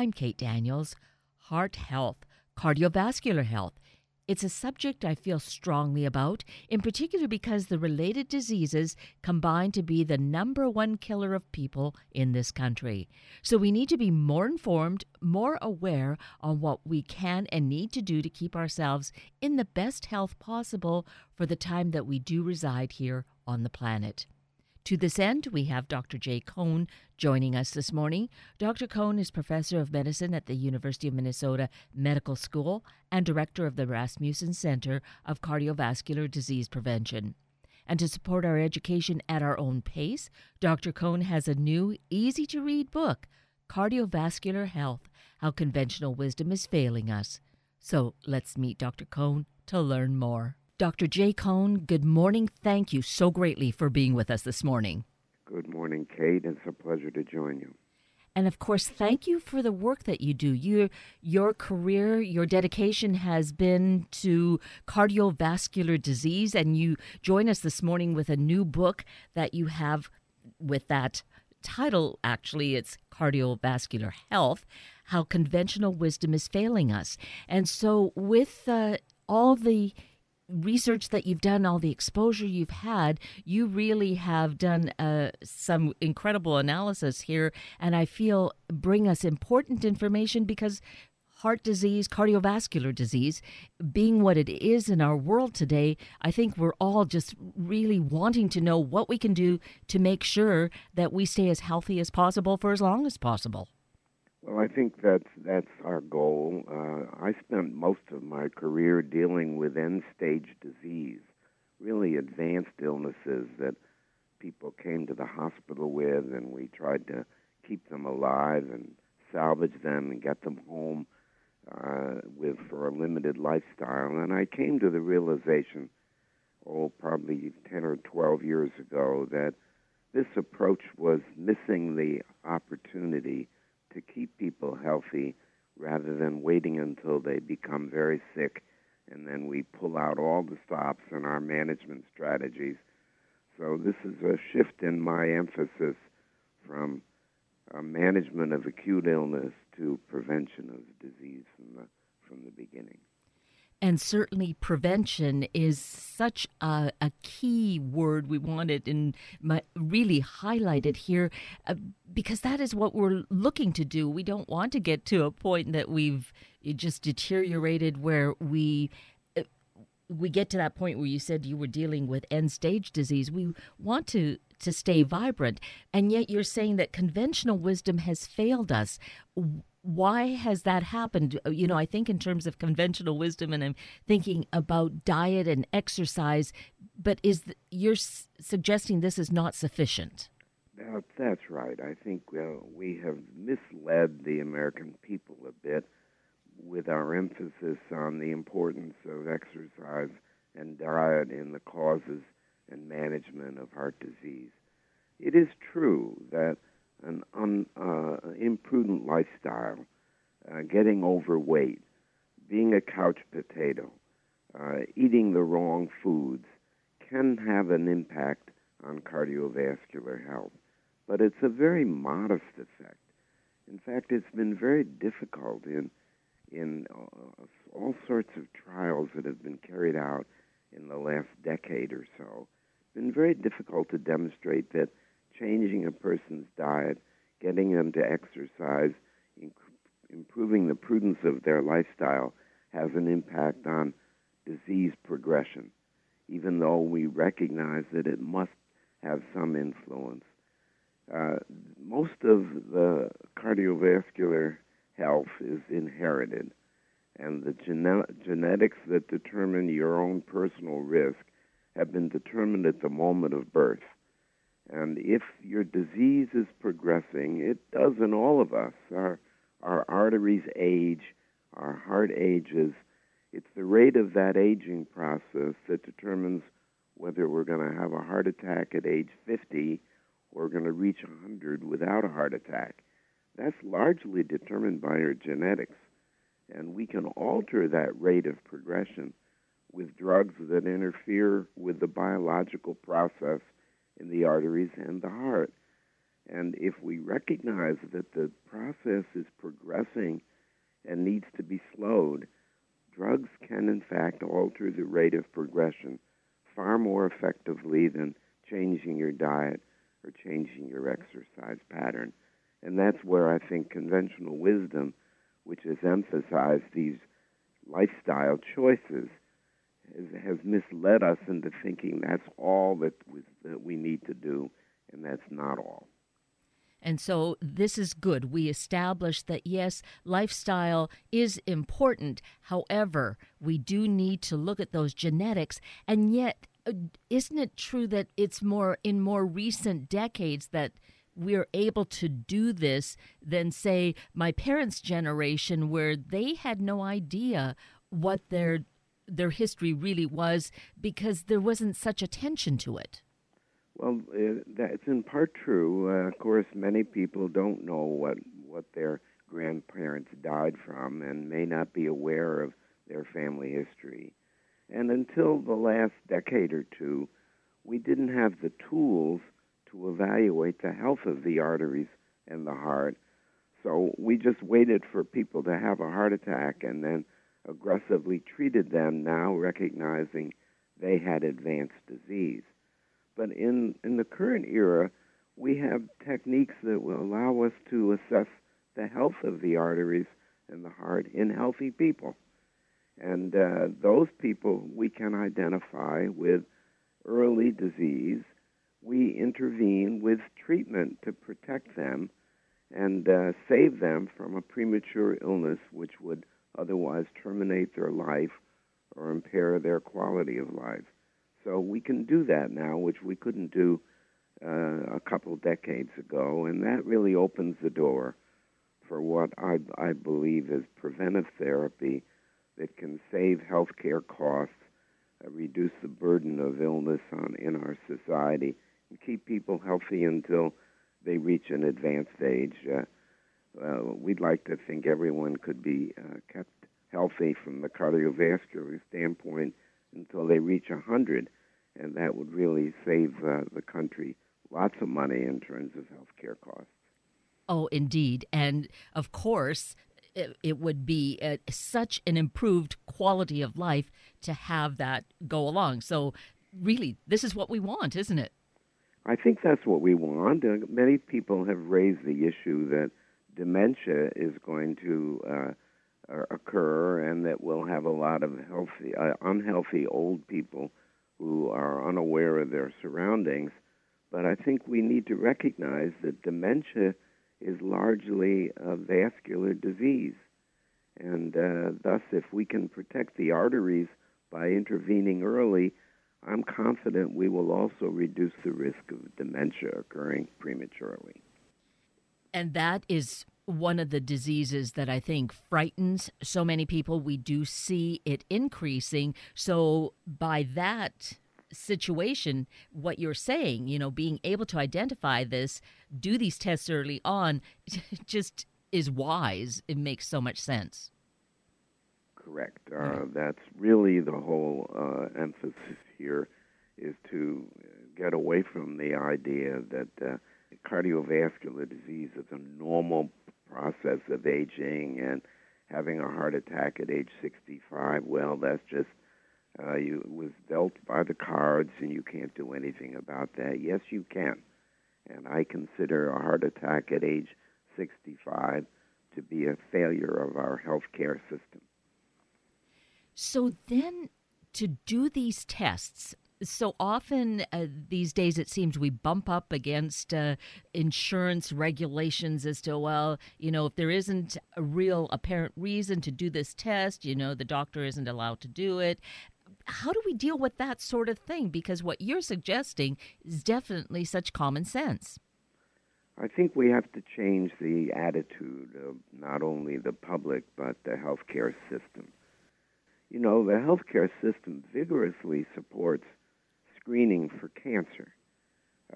I'm Kate Daniels. Heart health, cardiovascular health. It's a subject I feel strongly about, in particular because the related diseases combine to be the number one killer of people in this country. So we need to be more informed, more aware on what we can and need to do to keep ourselves in the best health possible for the time that we do reside here on the planet. To this end, we have Dr. Jay Cohn joining us this morning. Dr. Cohn is professor of medicine at the University of Minnesota Medical School and director of the Rasmussen Center of Cardiovascular Disease Prevention. And to support our education at our own pace, Dr. Cohn has a new, easy to read book, Cardiovascular Health How Conventional Wisdom is Failing Us. So let's meet Dr. Cohn to learn more. Dr. Jay Cohn, good morning. Thank you so greatly for being with us this morning. Good morning, Kate. It's a pleasure to join you. And of course, thank you for the work that you do. Your your career, your dedication has been to cardiovascular disease, and you join us this morning with a new book that you have with that title. Actually, it's cardiovascular health: how conventional wisdom is failing us. And so, with uh, all the research that you've done, all the exposure you've had, you really have done uh, some incredible analysis here, and I feel bring us important information because heart disease, cardiovascular disease, being what it is in our world today, I think we're all just really wanting to know what we can do to make sure that we stay as healthy as possible for as long as possible. Well, I think that's that's our goal. Uh, I spent most of my career dealing with end-stage disease, really advanced illnesses that people came to the hospital with, and we tried to keep them alive and salvage them and get them home uh, with for a limited lifestyle. And I came to the realization, oh, probably ten or twelve years ago, that this approach was missing the opportunity to keep people healthy rather than waiting until they become very sick and then we pull out all the stops in our management strategies. So this is a shift in my emphasis from uh, management of acute illness to prevention of disease from the from the beginning. And certainly, prevention is such a, a key word we wanted and really highlighted here uh, because that is what we're looking to do. We don't want to get to a point that we've just deteriorated where we uh, we get to that point where you said you were dealing with end stage disease. We want to to stay vibrant, and yet you're saying that conventional wisdom has failed us why has that happened? Uh, you know, I think in terms of conventional wisdom, and I'm thinking about diet and exercise, but is the, you're s- suggesting this is not sufficient? That, that's right. I think uh, we have misled the American people a bit with our emphasis on the importance of exercise and diet in the causes and management of heart disease. It is true that an un, uh, imprudent lifestyle, uh, getting overweight, being a couch potato, uh, eating the wrong foods can have an impact on cardiovascular health. But it's a very modest effect. In fact, it's been very difficult in in uh, all sorts of trials that have been carried out in the last decade or so. It's been very difficult to demonstrate that changing a person's diet, getting them to exercise, inc- improving the prudence of their lifestyle has an impact on disease progression, even though we recognize that it must have some influence. Uh, most of the cardiovascular health is inherited, and the gene- genetics that determine your own personal risk have been determined at the moment of birth. And if your disease is progressing, it does in all of us. Our, our arteries age, our heart ages. It's the rate of that aging process that determines whether we're going to have a heart attack at age 50 or going to reach 100 without a heart attack. That's largely determined by our genetics. And we can alter that rate of progression with drugs that interfere with the biological process in the arteries and the heart. And if we recognize that the process is progressing and needs to be slowed, drugs can in fact alter the rate of progression far more effectively than changing your diet or changing your exercise pattern. And that's where I think conventional wisdom, which has emphasized these lifestyle choices, has, misled us into thinking that's all that, was, that we need to do, and that's not all. And so this is good. We established that yes, lifestyle is important. However, we do need to look at those genetics. And yet, uh, isn't it true that it's more in more recent decades that we're able to do this than say my parents' generation where they had no idea what their their history really was because there wasn't such attention to it. Well, uh, that's in part true. Uh, of course, many people don't know what what their grandparents died from and may not be aware of their family history. And until the last decade or two, we didn't have the tools to evaluate the health of the arteries and the heart. So we just waited for people to have a heart attack and then aggressively treated them, now recognizing they had advanced disease. But in, in the current era, we have techniques that will allow us to assess the health of the arteries and the heart in healthy people. And uh, those people we can identify with early disease. We intervene with treatment to protect them and uh, save them from a premature illness which would otherwise terminate their life or impair their quality of life. So we can do that now, which we couldn't do uh, a couple decades ago, and that really opens the door for what I, I believe is preventive therapy that can save healthcare costs, uh, reduce the burden of illness on in our society, and keep people healthy until they reach an advanced age. Uh, uh, we'd like to think everyone could be uh, kept healthy from the cardiovascular standpoint until they reach 100, and that would really save uh, the country lots of money in terms of health care costs. Oh, indeed. And of course, it, it would be a, such an improved quality of life to have that go along. So, really, this is what we want, isn't it? I think that's what we want. Uh, many people have raised the issue that dementia is going to uh, occur and that we'll have a lot of healthy, uh, unhealthy old people who are unaware of their surroundings. But I think we need to recognize that dementia is largely a vascular disease. And uh, thus, if we can protect the arteries by intervening early, I'm confident we will also reduce the risk of dementia occurring prematurely. And that is one of the diseases that I think frightens so many people. We do see it increasing. So, by that situation, what you're saying, you know, being able to identify this, do these tests early on, just is wise. It makes so much sense. Correct. Uh, that's really the whole uh, emphasis here is to get away from the idea that uh, cardiovascular disease is a normal process of aging and having a heart attack at age 65. Well, that's just uh, you was dealt by the cards, and you can't do anything about that. Yes, you can, and I consider a heart attack at age 65 to be a failure of our healthcare system. So then, to do these tests, so often uh, these days it seems we bump up against uh, insurance regulations as to well you know if there isn't a real apparent reason to do this test you know the doctor isn't allowed to do it. How do we deal with that sort of thing? Because what you're suggesting is definitely such common sense. I think we have to change the attitude of not only the public but the healthcare system. You know, the healthcare system vigorously supports screening for cancer,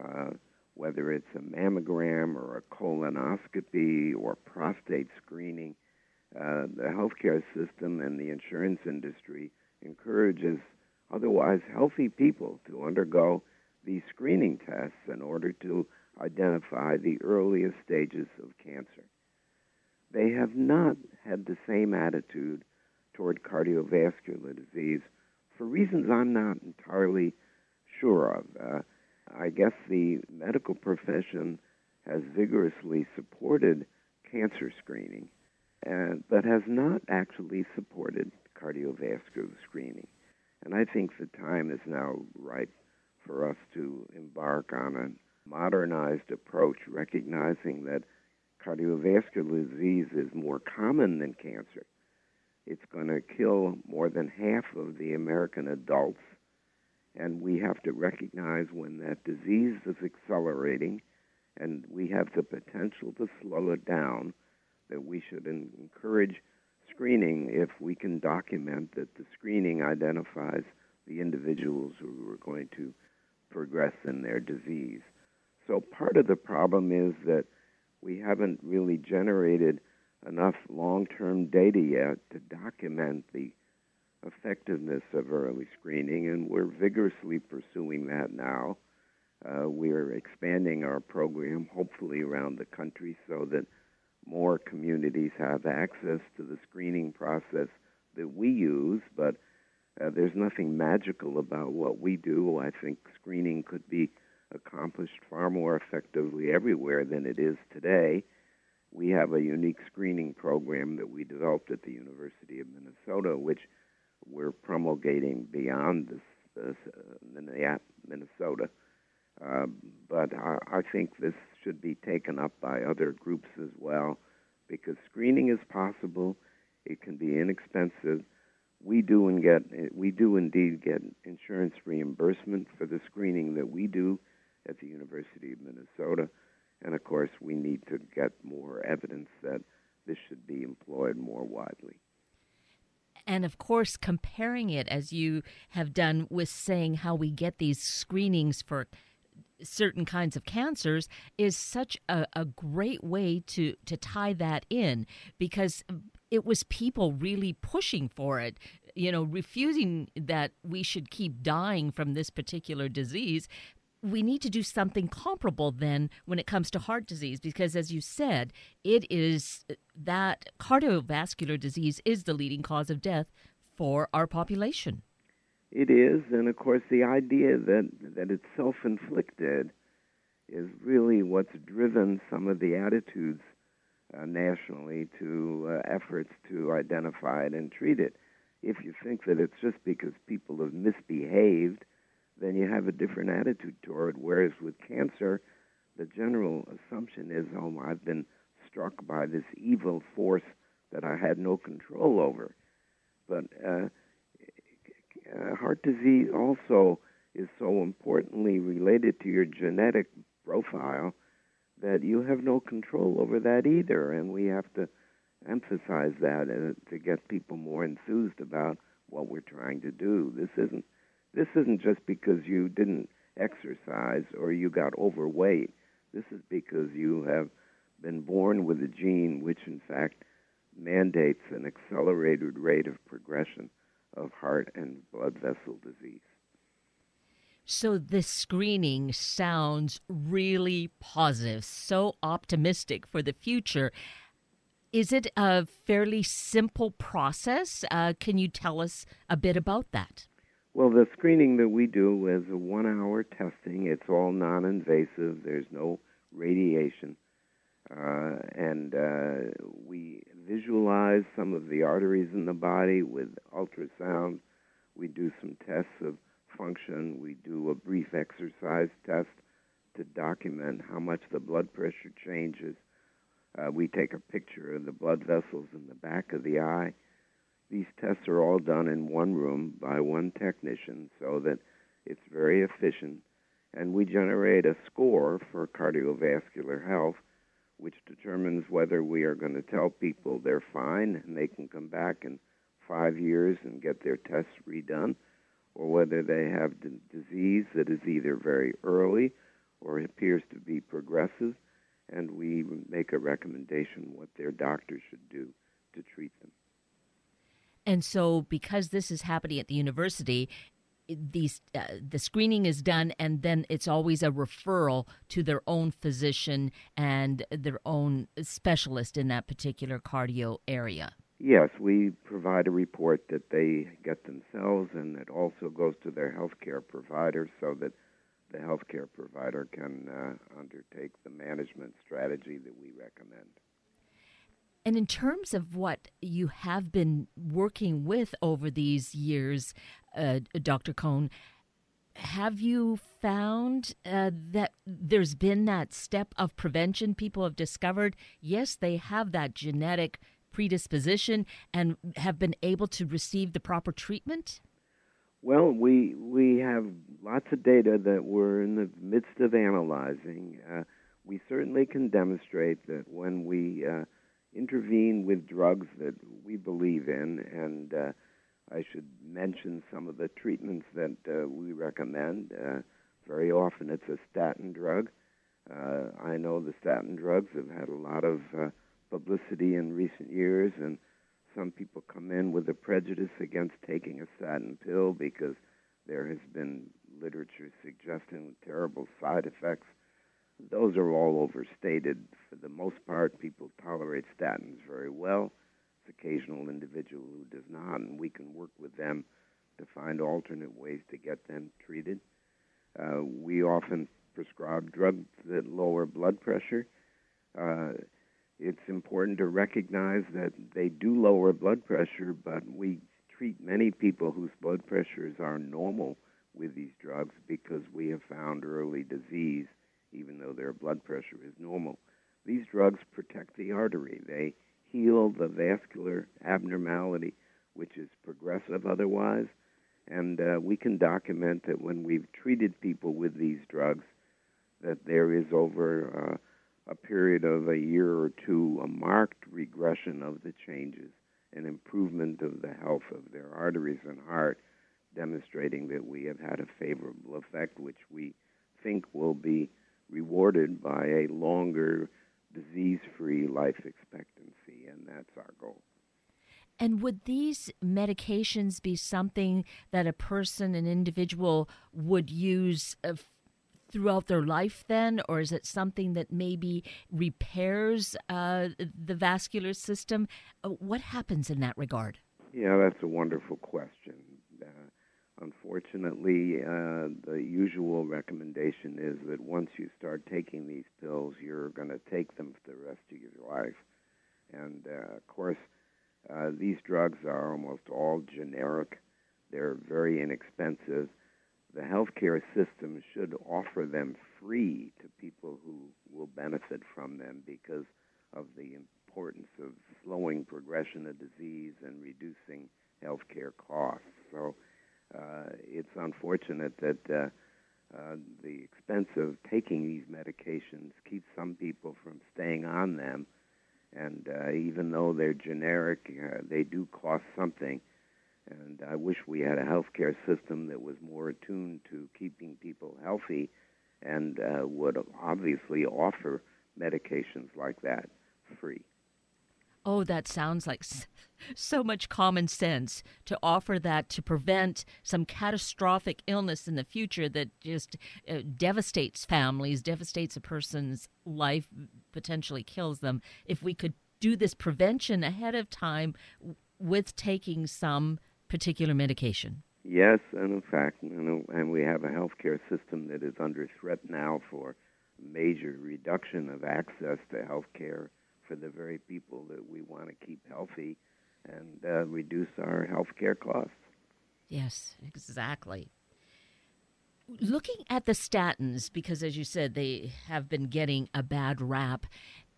uh, whether it's a mammogram or a colonoscopy or prostate screening. Uh, the healthcare system and the insurance industry encourages otherwise healthy people to undergo these screening tests in order to identify the earliest stages of cancer. They have not had the same attitude toward cardiovascular disease for reasons I'm not entirely sure of. Uh, I guess the medical profession has vigorously supported cancer screening, uh, but has not actually supported cardiovascular screening. And I think the time is now right for us to embark on a modernized approach, recognizing that cardiovascular disease is more common than cancer. It's going to kill more than half of the American adults. And we have to recognize when that disease is accelerating and we have the potential to slow it down, that we should encourage screening if we can document that the screening identifies the individuals who are going to progress in their disease. So part of the problem is that we haven't really generated enough long term data yet to document the effectiveness of early screening, and we're vigorously pursuing that now. Uh, we're expanding our program, hopefully, around the country so that more communities have access to the screening process that we use, but uh, there's nothing magical about what we do. I think screening could be accomplished far more effectively everywhere than it is today. We have a unique screening program that we developed at the University of Minnesota, which we're promulgating beyond this, this uh, Minnesota. Uh, but I, I think this should be taken up by other groups as well, because screening is possible. It can be inexpensive. We do and get we do indeed get insurance reimbursement for the screening that we do at the University of Minnesota. And of course, we need to get more evidence that this should be employed more widely. And of course, comparing it as you have done with saying how we get these screenings for certain kinds of cancers is such a, a great way to, to tie that in. Because it was people really pushing for it you know, refusing that we should keep dying from this particular disease, we need to do something comparable then when it comes to heart disease because as you said it is that cardiovascular disease is the leading cause of death for our population. It is and of course the idea that that it's self-inflicted is really what's driven some of the attitudes uh, nationally to uh, efforts to identify it and treat it. If you think that it's just because people have misbehaved then you have a different attitude toward it. Whereas with cancer, the general assumption is, oh, I've been struck by this evil force that I had no control over. But uh, uh, heart disease also is so importantly related to your genetic profile that you have no control over that either. And we have to emphasize that uh, to get people more enthused about what we're trying to do. This isn't this isn't just because you didn't exercise or you got overweight. This is because you have been born with a gene which, in fact, mandates an accelerated rate of progression of heart and blood vessel disease. So, this screening sounds really positive, so optimistic for the future. Is it a fairly simple process? Uh, can you tell us a bit about that? Well, the screening that we do is a one hour testing. It's all non invasive, there's no radiation. Uh, and uh, we visualize some of the arteries in the body with ultrasound. We do some tests of function. We do a brief exercise test to document how much the blood pressure changes. Uh, we take a picture of the blood vessels in the back of the eye these tests are all done in one room by one technician so that it's very efficient. And we generate a score for cardiovascular health, which determines whether we are going to tell people they're fine and they can come back in five years and get their tests redone, or whether they have d- disease that is either very early or appears to be progressive, and we make a recommendation what their doctor should do to treat them. And so, because this is happening at the university, these uh, the screening is done and then it's always a referral to their own physician and their own specialist in that particular cardio area. Yes we provide a report that they get themselves and it also goes to their healthcare provider so that the healthcare provider can uh, undertake the management strategy that we recommend and in terms of what you have been working with over these years, uh, Dr. Cohn, have you found uh, that there's been that step of prevention? People have discovered, yes, they have that genetic predisposition and have been able to receive the proper treatment? Well, we we have lots of data that we're in the midst of analyzing. Uh, we certainly can demonstrate that when we uh, intervene with drugs that we believe in, and uh, I should mention some of the treatments that uh, we recommend. Uh, very often it's a statin drug. Uh, I know the statin drugs have had a lot of uh, publicity in recent years, and some people come in with a prejudice against taking a statin pill because there has been literature suggesting terrible side effects those are all overstated. For the most part, people tolerate statins very well. It's occasional individual who does not, and we can work with them to find alternate ways to get them treated. Uh, we often prescribe drugs that lower blood pressure. Uh, it's important to recognize that they do lower blood pressure, but we treat many people whose blood pressures are normal with these drugs because we have found early disease even though their blood pressure is normal. These drugs protect the artery. They heal the vascular abnormality, which is progressive otherwise. And uh, we can document that when we've treated people with these drugs, that there is over uh, a period of a year or two a marked regression of the changes, an improvement of the health of their arteries and heart, demonstrating that we have had a favorable effect, which we think will be rewarded by a longer disease free life expectancy, and that's our goal. And would these medications be something that a person, an individual, would use uh, throughout their life then? Or is it something that maybe repairs uh, the vascular system? Uh, what happens in that regard? Yeah, that's a wonderful question. Unfortunately, uh, the usual recommendation is that once you start taking these pills, you're going to take them for the rest of your life. And uh, of course, uh, these drugs are almost all generic. They're very inexpensive. The healthcare system should offer them free to people who will benefit from them because of the importance of slowing progression of disease and reducing healthcare costs. So it's unfortunate that uh, uh, the expense of taking these medications keeps some people from staying on them. And uh, even though they're generic, uh, they do cost something. And I wish we had a healthcare system that was more attuned to keeping people healthy and uh, would obviously offer medications like that free. Oh, that sounds like so much common sense to offer that to prevent some catastrophic illness in the future that just uh, devastates families, devastates a person's life, potentially kills them. If we could do this prevention ahead of time with taking some particular medication. Yes, and in fact, and we have a healthcare system that is under threat now for major reduction of access to healthcare. care for the very people that we want to keep healthy and uh, reduce our health care costs. Yes, exactly. Looking at the statins, because as you said, they have been getting a bad rap,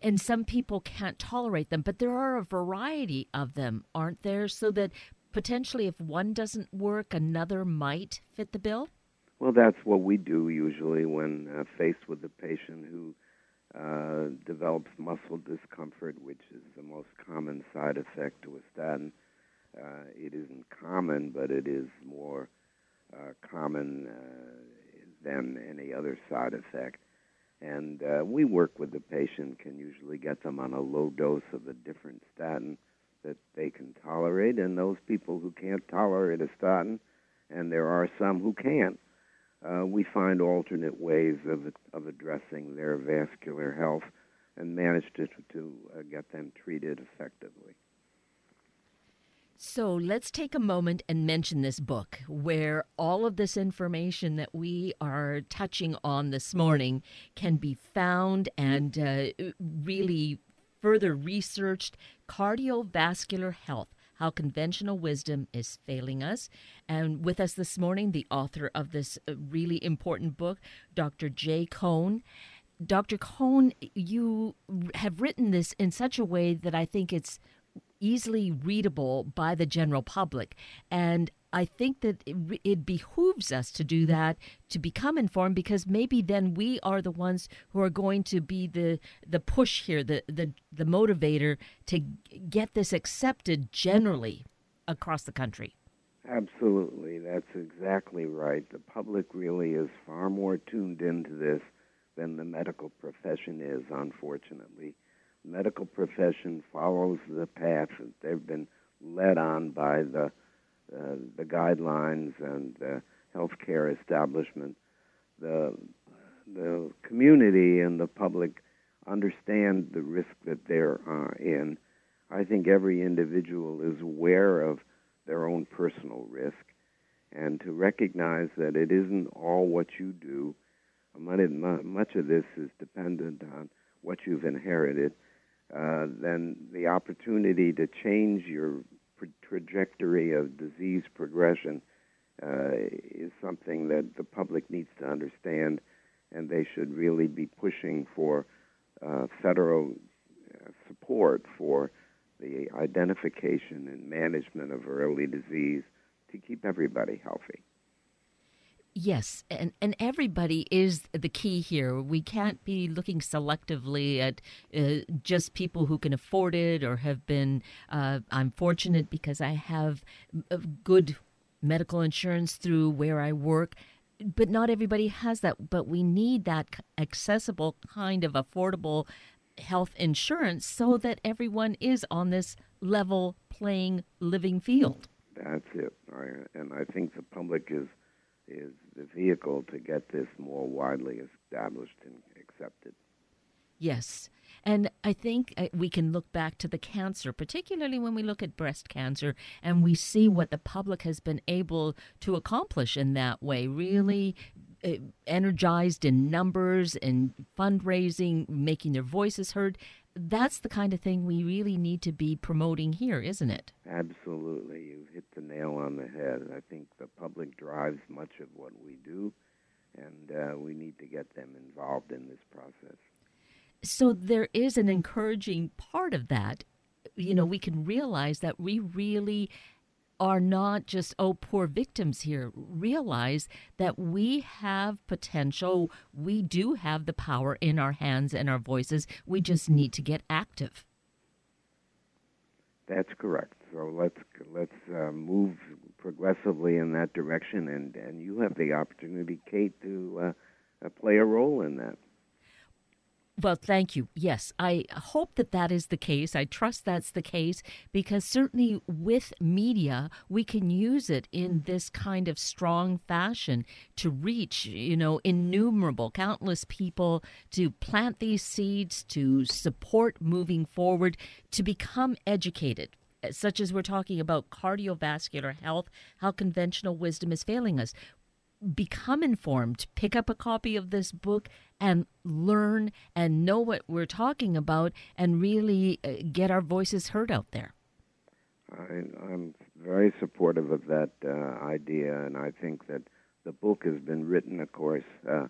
and some people can't tolerate them, but there are a variety of them, aren't there? So that potentially if one doesn't work, another might fit the bill? Well, that's what we do usually when uh, faced with a patient who uh, develops muscle discomfort, which is the most common side effect to a statin. Uh, it isn't common, but it is more uh, common uh, than any other side effect. And uh, we work with the patient, can usually get them on a low dose of a different statin that they can tolerate. And those people who can't tolerate a statin and there are some who can't, uh, we find alternate ways of, of addressing their vascular health and manage to, to uh, get them treated effectively. So let's take a moment and mention this book where all of this information that we are touching on this morning can be found and uh, really further researched cardiovascular health how conventional wisdom is failing us. And with us this morning, the author of this uh, really important book, Dr. Jay Cohn. Dr. Cohn, you have written this in such a way that I think it's easily readable by the general public. And I think that it, it, behooves us to do that to become informed because maybe then we are the ones who are going to be the the push here, the the the motivator to get this accepted generally across the country. Absolutely, that's exactly right. The public really is far more tuned into this than the medical profession is, unfortunately medical profession follows the path that they've been led on by the the guidelines and the healthcare establishment. The the community and the public understand the risk that they're uh, in. I think every individual is aware of their own personal risk, and to recognize that it isn't all what you do. Much of this is dependent on what you've inherited uh, then the opportunity to change your trajectory of disease progression uh, is something that the public needs to understand, and they should really be pushing for uh, federal uh, support for the identification and management of early disease to keep everybody healthy. Yes, and, and everybody is the key here. We can't be looking selectively at uh, just people who can afford it or have been. Uh, I'm fortunate because I have uh, good medical insurance through where I work, but not everybody has that. But we need that accessible kind of affordable health insurance so that everyone is on this level playing living field. That's it. I, and I think the public is is the vehicle to get this more widely established and accepted. Yes. And I think uh, we can look back to the cancer, particularly when we look at breast cancer, and we see what the public has been able to accomplish in that way. Really uh, energized in numbers and fundraising, making their voices heard that's the kind of thing we really need to be promoting here, isn't it? Absolutely. You've hit the nail on the head. I think the public drives much of what we do, and uh, we need to get them involved in this process. So there is an encouraging part of that. You know, we can realize that we really are not just, oh, poor victims here. Realize that we have potential. We do have the power in our hands and our voices. We just need to get active. That's correct. So let's let's uh, move progressively in that direction, and, and you have the opportunity, Kate, to uh, play a role in that. Well, thank you. Yes, I hope that that is the case. I trust that's the case because certainly with media, we can use it in mm-hmm. this kind of strong fashion to reach, you know, innumerable, countless people, to plant these seeds, to support moving forward, to become educated such as we're talking about cardiovascular health, how conventional wisdom is failing us become informed, pick up a copy of this book and learn and know what we're talking about and really uh, get our voices heard out there. I, am very supportive of that uh, idea, and I think that the book has been written, of course, uh,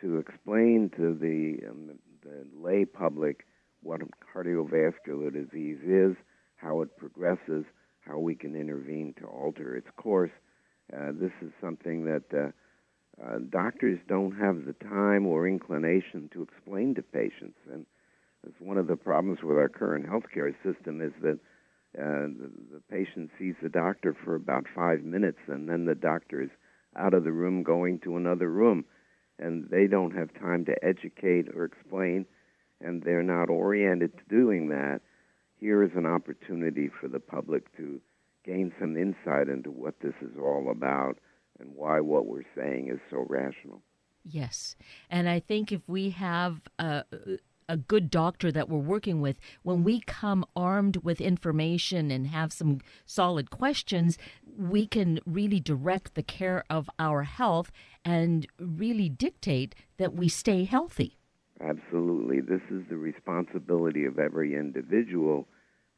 to explain to the, um, the lay public what cardiovascular disease is, how it progresses, how we can intervene to alter its course, uh, this is something that uh, uh, doctors don't have the time or inclination to explain to patients, and it's one of the problems with our current healthcare system is that uh, the, the patient sees the doctor for about five minutes, and then the doctor is out of the room going to another room, and they don't have time to educate or explain, and they're not oriented to doing that. Here is an opportunity for the public to gain some insight into what this is all about and why what we're saying is so rational. Yes. And I think if we have a, a good doctor that we're working with, when we come armed with information and have some solid questions, we can really direct the care of our health and really dictate that we stay healthy. Absolutely. This is the responsibility of every individual,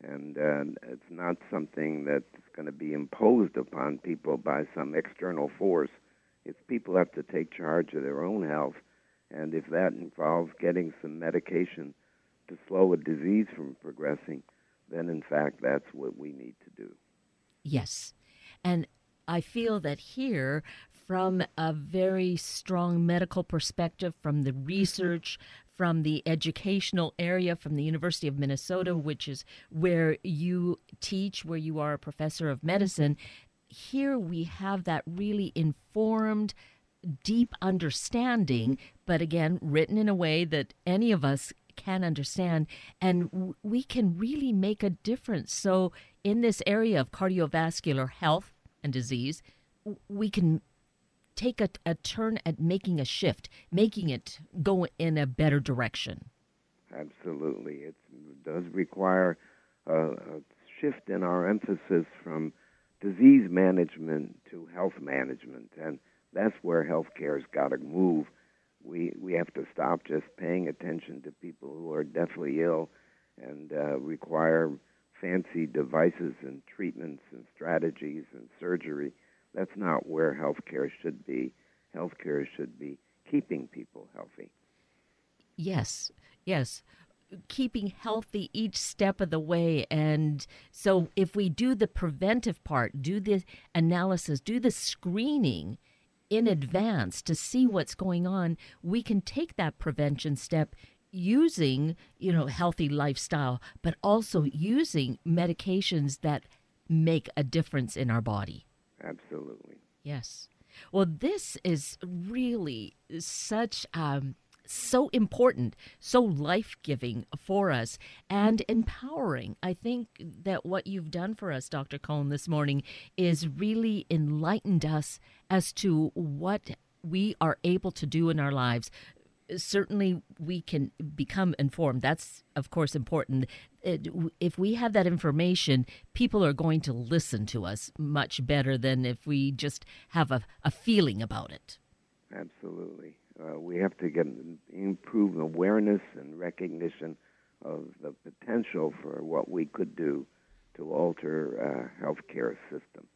and uh, it's not something that's going to be imposed upon people by some external force. It's people have to take charge of their own health, and if that involves getting some medication to slow a disease from progressing, then in fact that's what we need to do. Yes. And I feel that here, from a very strong medical perspective, from the research, from the educational area, from the University of Minnesota, which is where you teach, where you are a professor of medicine, here we have that really informed, deep understanding, but again, written in a way that any of us can understand, and we can really make a difference. So, in this area of cardiovascular health and disease, we can take a, a turn at making a shift, making it go in a better direction. Absolutely. It does require a, a shift in our emphasis from disease management to health management, and that's where healthcare's got to move. We we have to stop just paying attention to people who are deathly ill and uh, require fancy devices and treatments and strategies and surgery. That's not where healthcare should be. Healthcare should be keeping people healthy. Yes, yes. Keeping healthy each step of the way. And so, if we do the preventive part, do the analysis, do the screening in advance to see what's going on, we can take that prevention step using, you know, healthy lifestyle, but also using medications that make a difference in our body. Absolutely. Yes. Well, this is really such um, so important, so life giving for us, and empowering. I think that what you've done for us, Dr. Cohn, this morning is really enlightened us as to what we are able to do in our lives certainly we can become informed. That's, of course, important. It, if we have that information, people are going to listen to us much better than if we just have a, a feeling about it. Absolutely. Uh, we have to get improve awareness and recognition of the potential for what we could do to alter uh, healthcare system.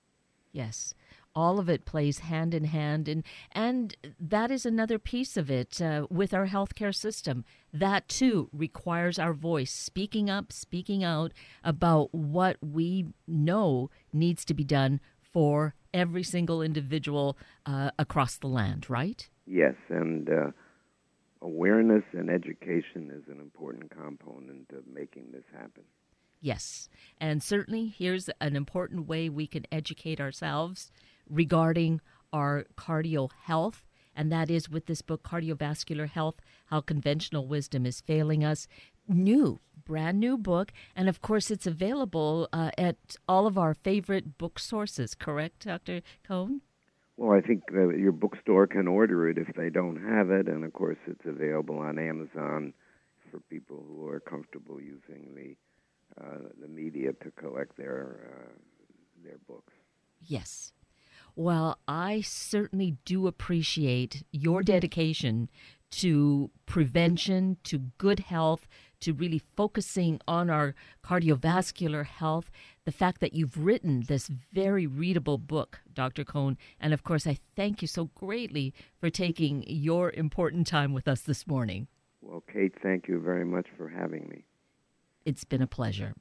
Yes all of it plays hand in hand and and that is another piece of it uh, with our healthcare system that too requires our voice speaking up speaking out about what we know needs to be done for every single individual uh, across the land right yes and uh, awareness and education is an important component of making this happen Yes. And certainly, here's an important way we can educate ourselves regarding our cardio health, and that is with this book, Cardiovascular Health How Conventional Wisdom is Failing Us. New, brand new book. And of course, it's available uh, at all of our favorite book sources, correct, Dr. Cohn? Well, I think uh, your bookstore can order it if they don't have it. And of course, it's available on Amazon for people who are comfortable using the uh, the media to collect their uh, their books. Yes. Well, I certainly do appreciate your dedication to prevention, to good health, to really focusing on our cardiovascular health. The fact that you've written this very readable book, Dr. Cohn. And of course, I thank you so greatly for taking your important time with us this morning. Well, Kate, thank you very much for having me. It's been a pleasure.